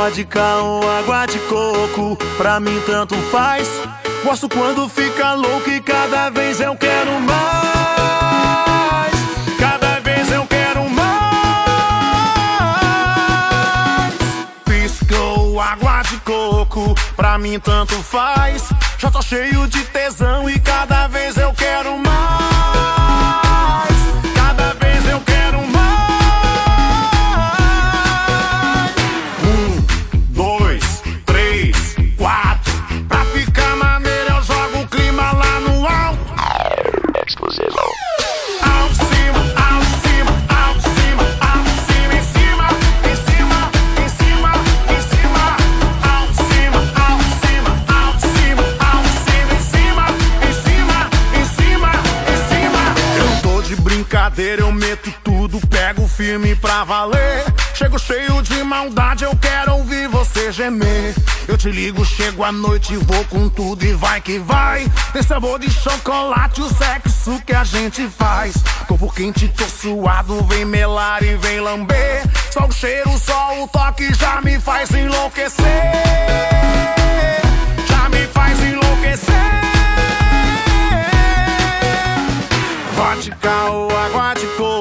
Vodka ou água de coco, pra mim tanto faz. Gosto quando fica louco e cada vez eu quero mais. Cada vez eu quero mais. Piscou água de coco, pra mim tanto faz. Já tô cheio de tesão e cada vez eu quero mais. Firme pra valer. Chego cheio de maldade, eu quero ouvir você gemer. Eu te ligo, chego à noite, vou com tudo e vai que vai. Tem sabor de chocolate, o sexo que a gente faz. Corpo quente, tô suado, vem melar e vem lamber. Só o cheiro, só o toque já me faz enlouquecer. Já me faz enlouquecer. Vodka ou água de coco,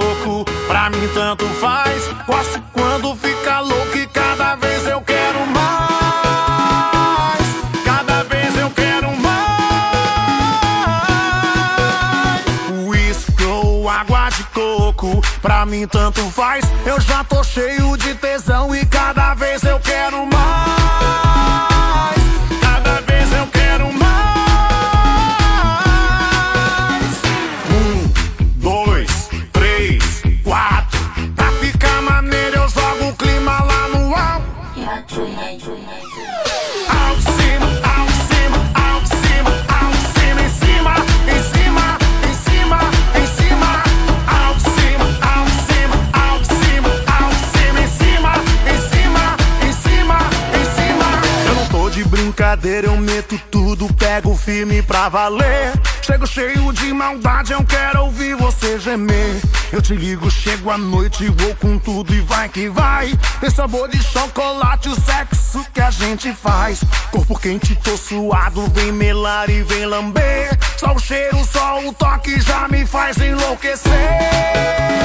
pra mim tanto faz. Eu já tô cheio de tesão e cada vez eu quero mais. Brincadeira, eu meto tudo, pego firme pra valer. Chego cheio de maldade, eu quero ouvir você gemer. Eu te ligo, chego à noite, vou com tudo e vai que vai. Tem sabor de chocolate, o sexo que a gente faz. Corpo quente, tô suado, vem melar e vem lamber. Só o cheiro, só o toque já me faz enlouquecer.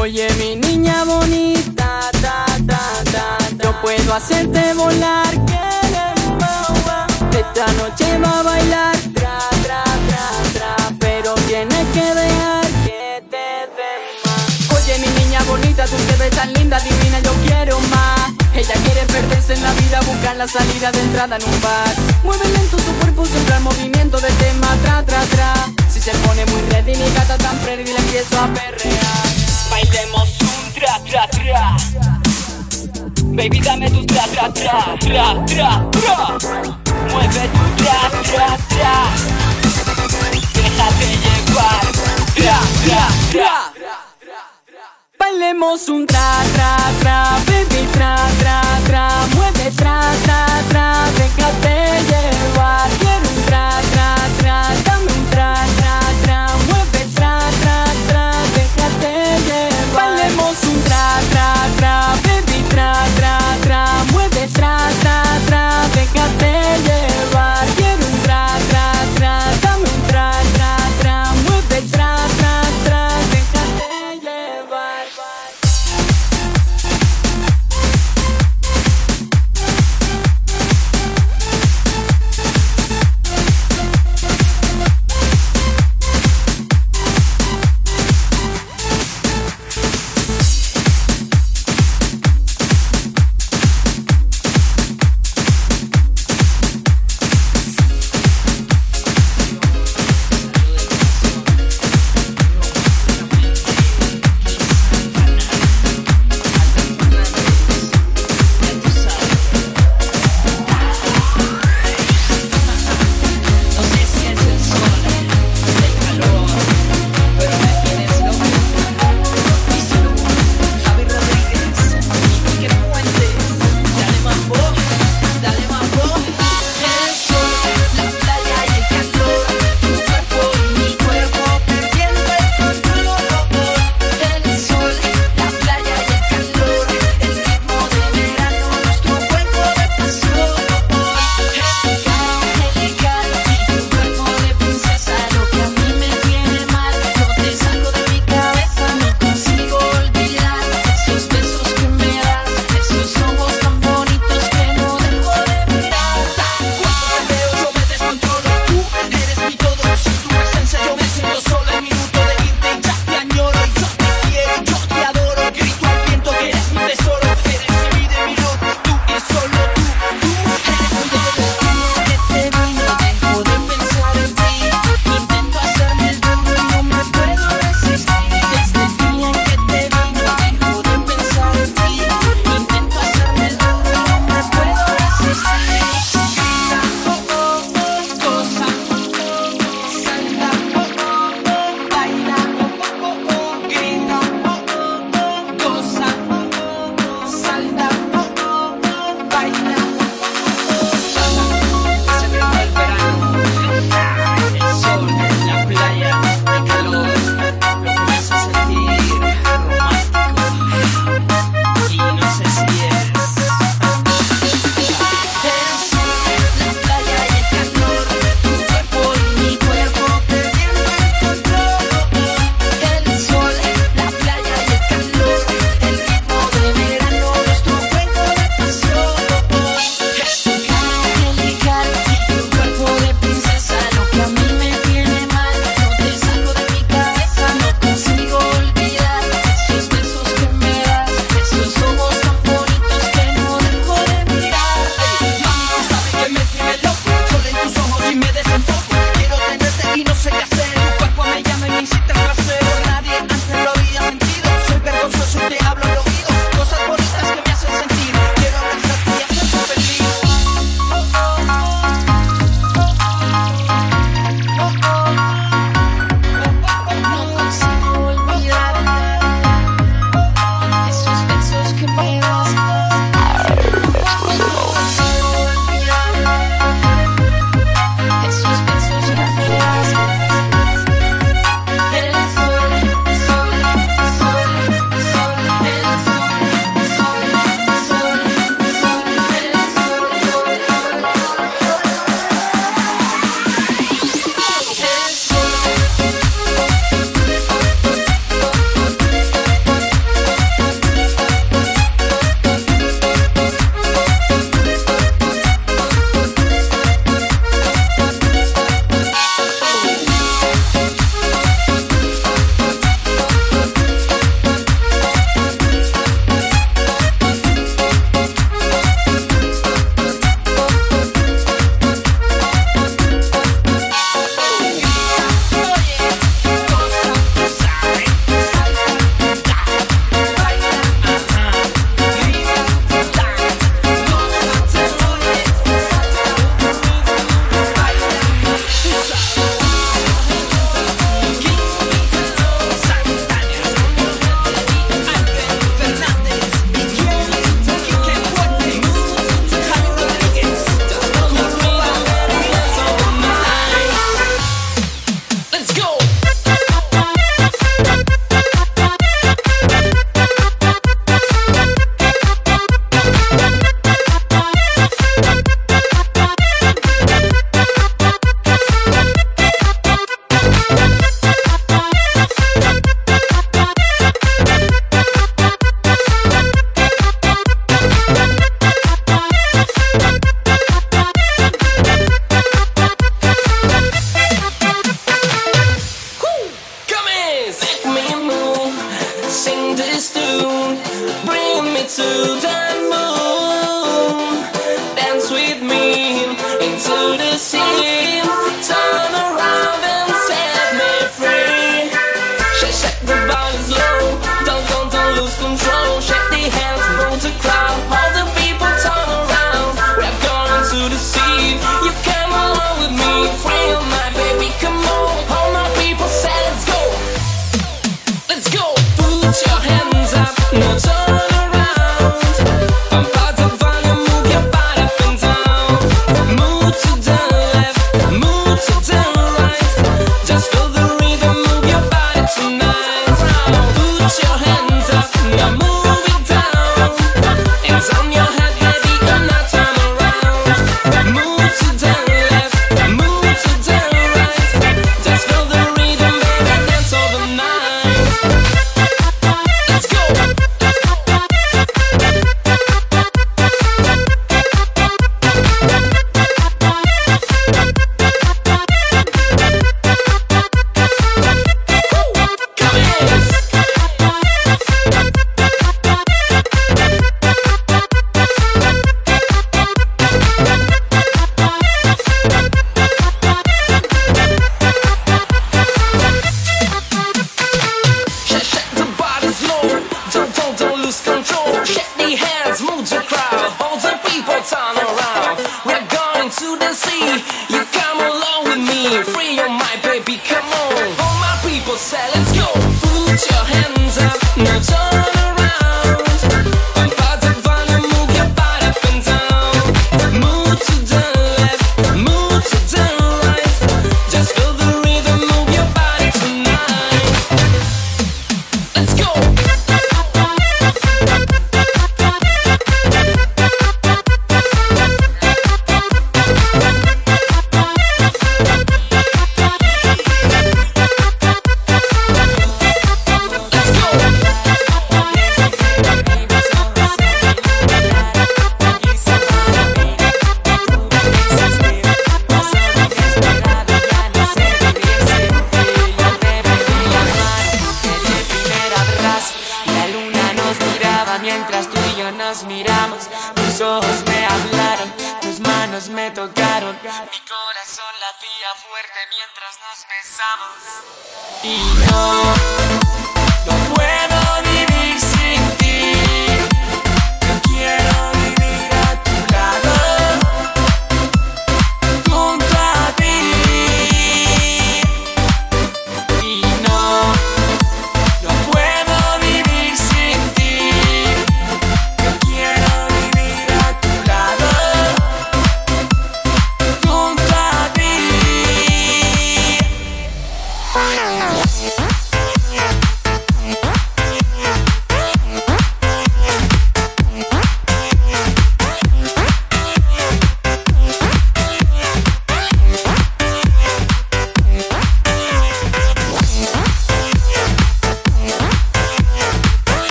Oye mi niña bonita, ta, ta, ta, yo puedo hacerte volar. Esta noche va a bailar, tra, tra, tra, tra, pero tienes que dejar que te dé más. Oye mi niña bonita, tú te ves tan linda, divina, yo quiero más. Ella quiere perderse en la vida, buscar la salida de entrada en un bar. Mueve lento su cuerpo, siempre el movimiento de tema, tra, tra, tra. Si se pone muy ready, mi gata tan le empiezo a perrear. Bailemos un tra tra tra. Baby, dame tu tra, tra, tra, tra, tra, tra. Mueve tu tra, tra, tra. Déjate llevar, tra, tra, tra. Bailemos un tra, tra, tra, baby, tra, tra, tra. Mueve tra, tra, tra, déjate llevar. Quiero un tra, tra, tra, dame un tra, tra. Tra, tra, tra, baby, tra, tra, tra. Mueve tra, tra, tra, déjate llevar.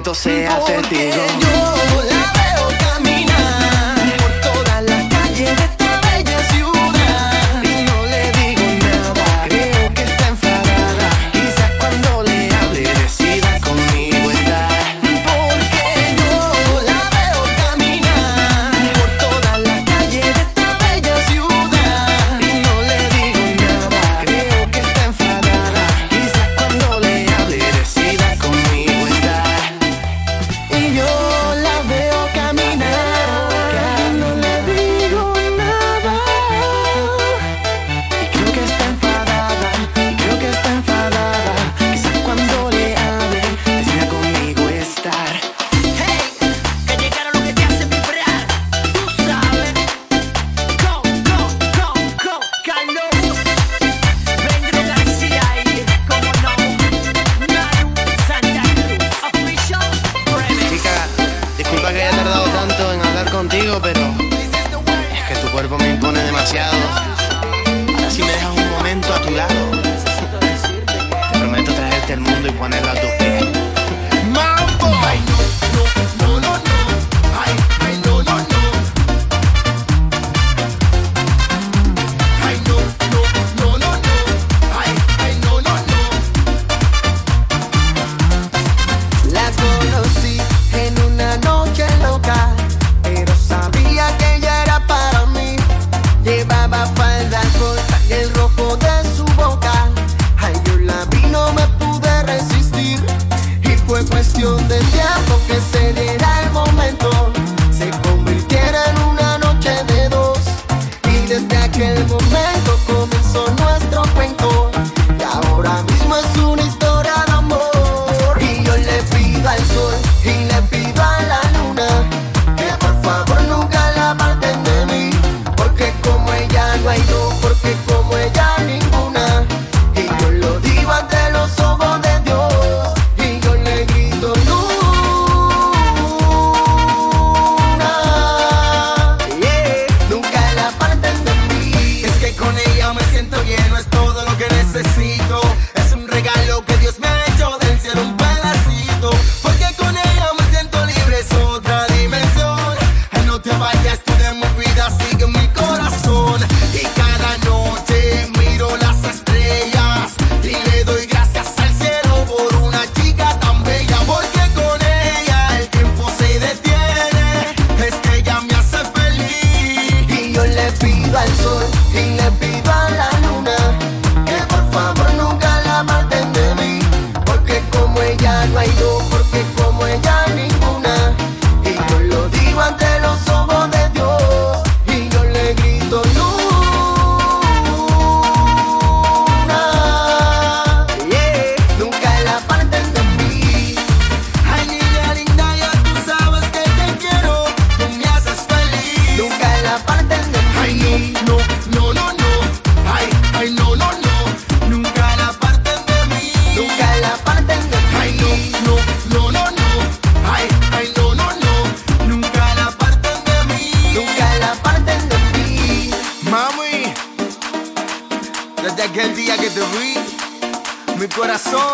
Viento sea testigo. Yo pido al sol y le pido la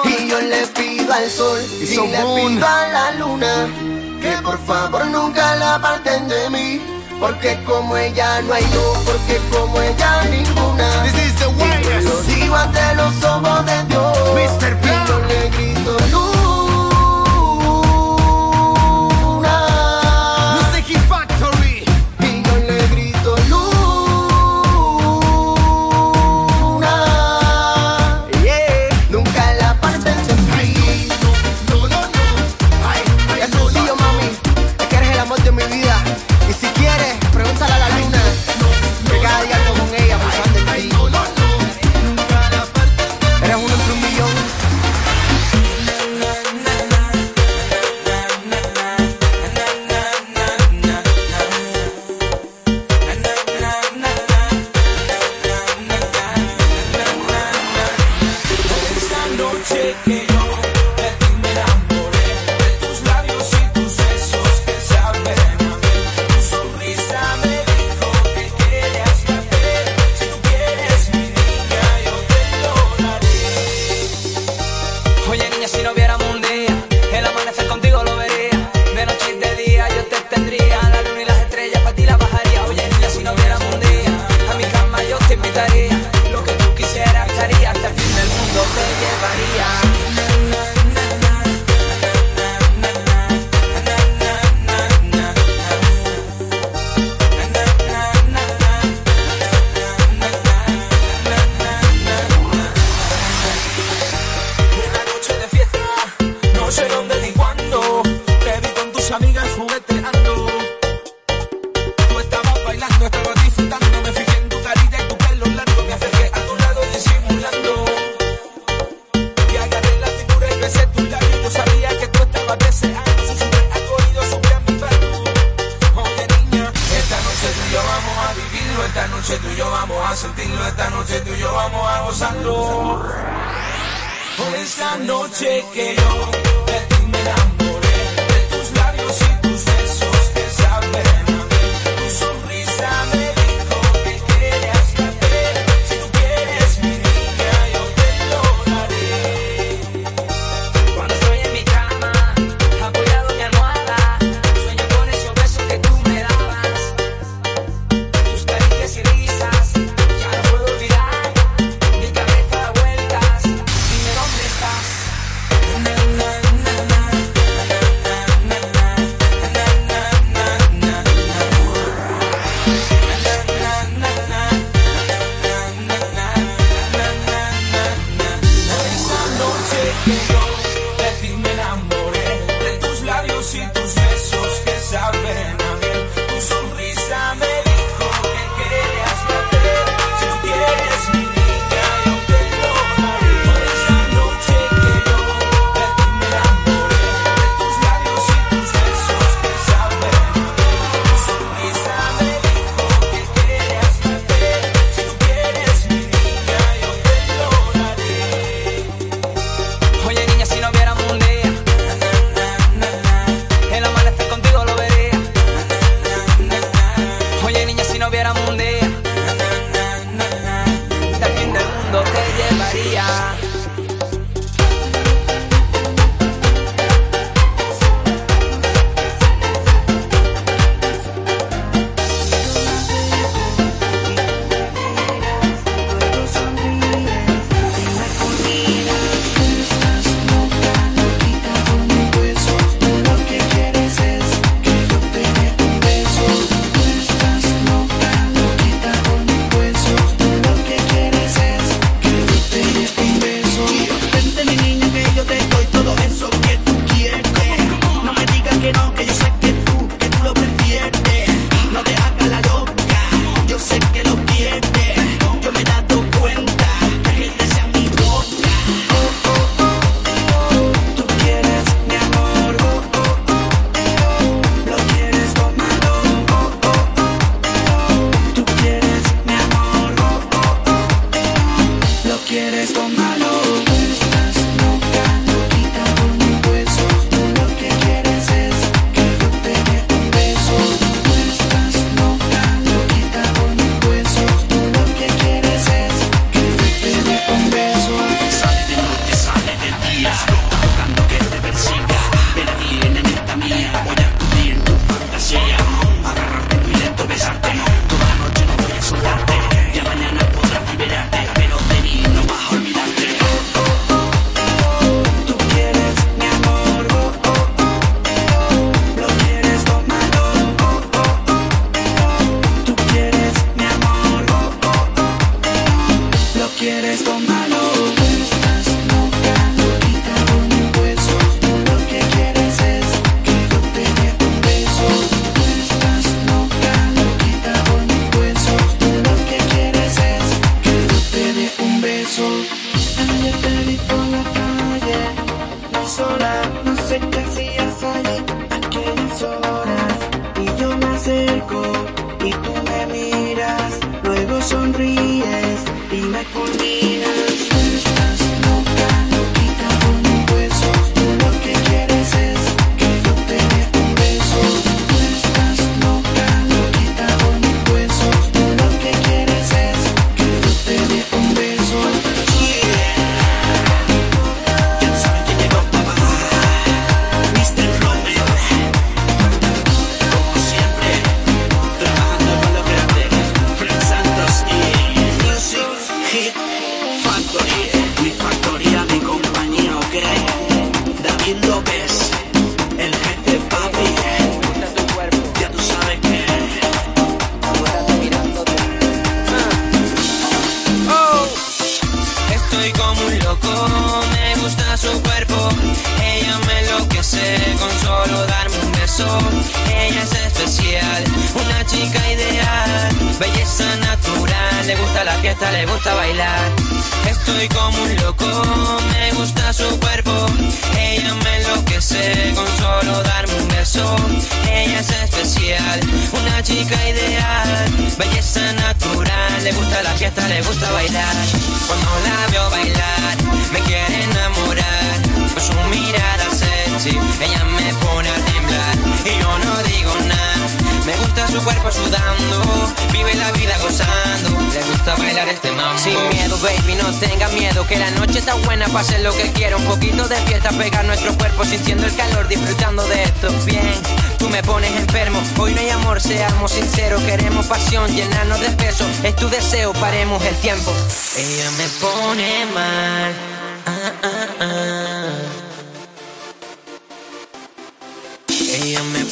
Y yo le pido al sol y, y le pido a la luna que por favor nunca la parten de mí. Porque como ella no hay dos, porque como ella ninguna. This is yo lo ante los ojos de Dios. Mr. sentirlo esta noche, tú y yo vamos a gozarlo. Esta noche que yo de ti. llenarnos de peso. Es tu deseo, paremos el tiempo. Ella me pone mal. Ah, ah, ah. Ella me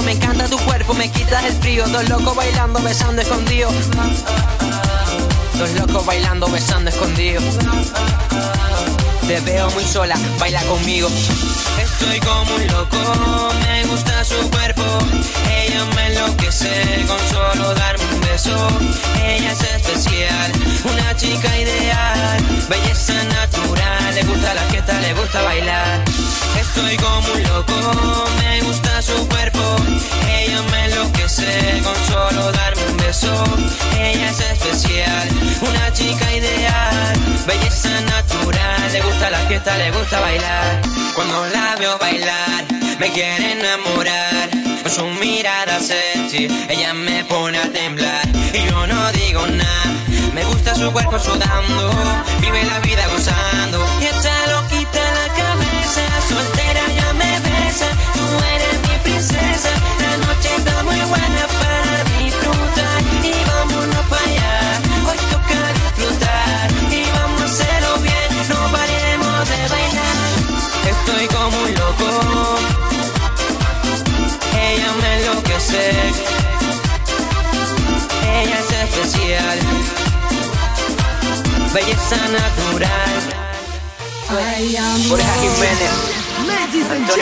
Me encanta tu cuerpo, me quitas el frío. Dos locos bailando, besando escondido. Dos locos bailando, besando escondido. Te veo muy sola, baila conmigo. Estoy como un loco, me gusta su cuerpo. Ella me enloquece con solo darme un beso. Ella es especial, una chica ideal. Belleza natural, le gusta la fiesta, le gusta bailar. Estoy como un loco, me gusta su cuerpo. Ella me enloquece con solo darme un beso. Ella es especial, una chica ideal. Belleza natural, le gusta la fiesta, le gusta bailar. Cuando la veo bailar, me quiere enamorar. Con su mirada sexy, ella me pone a temblar. Y yo no digo nada, me gusta su cuerpo sudando. Vive la vida gozando. Este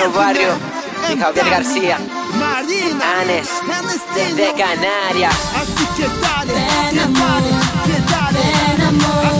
Barrio y Javier García. Marina, Anes, desde Canarias. Así que dale, que dale.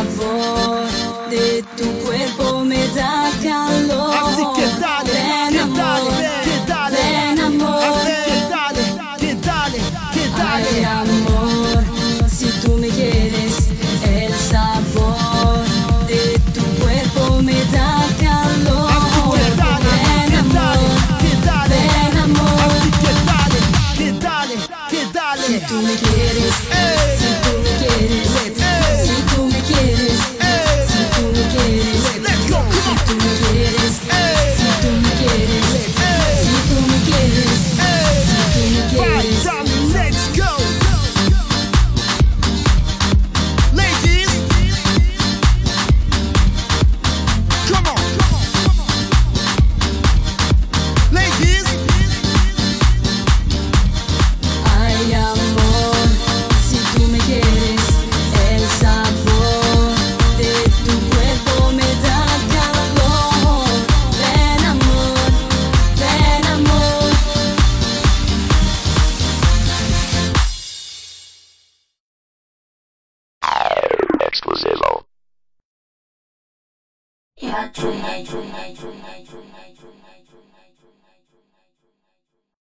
sabor de tu cuerpo.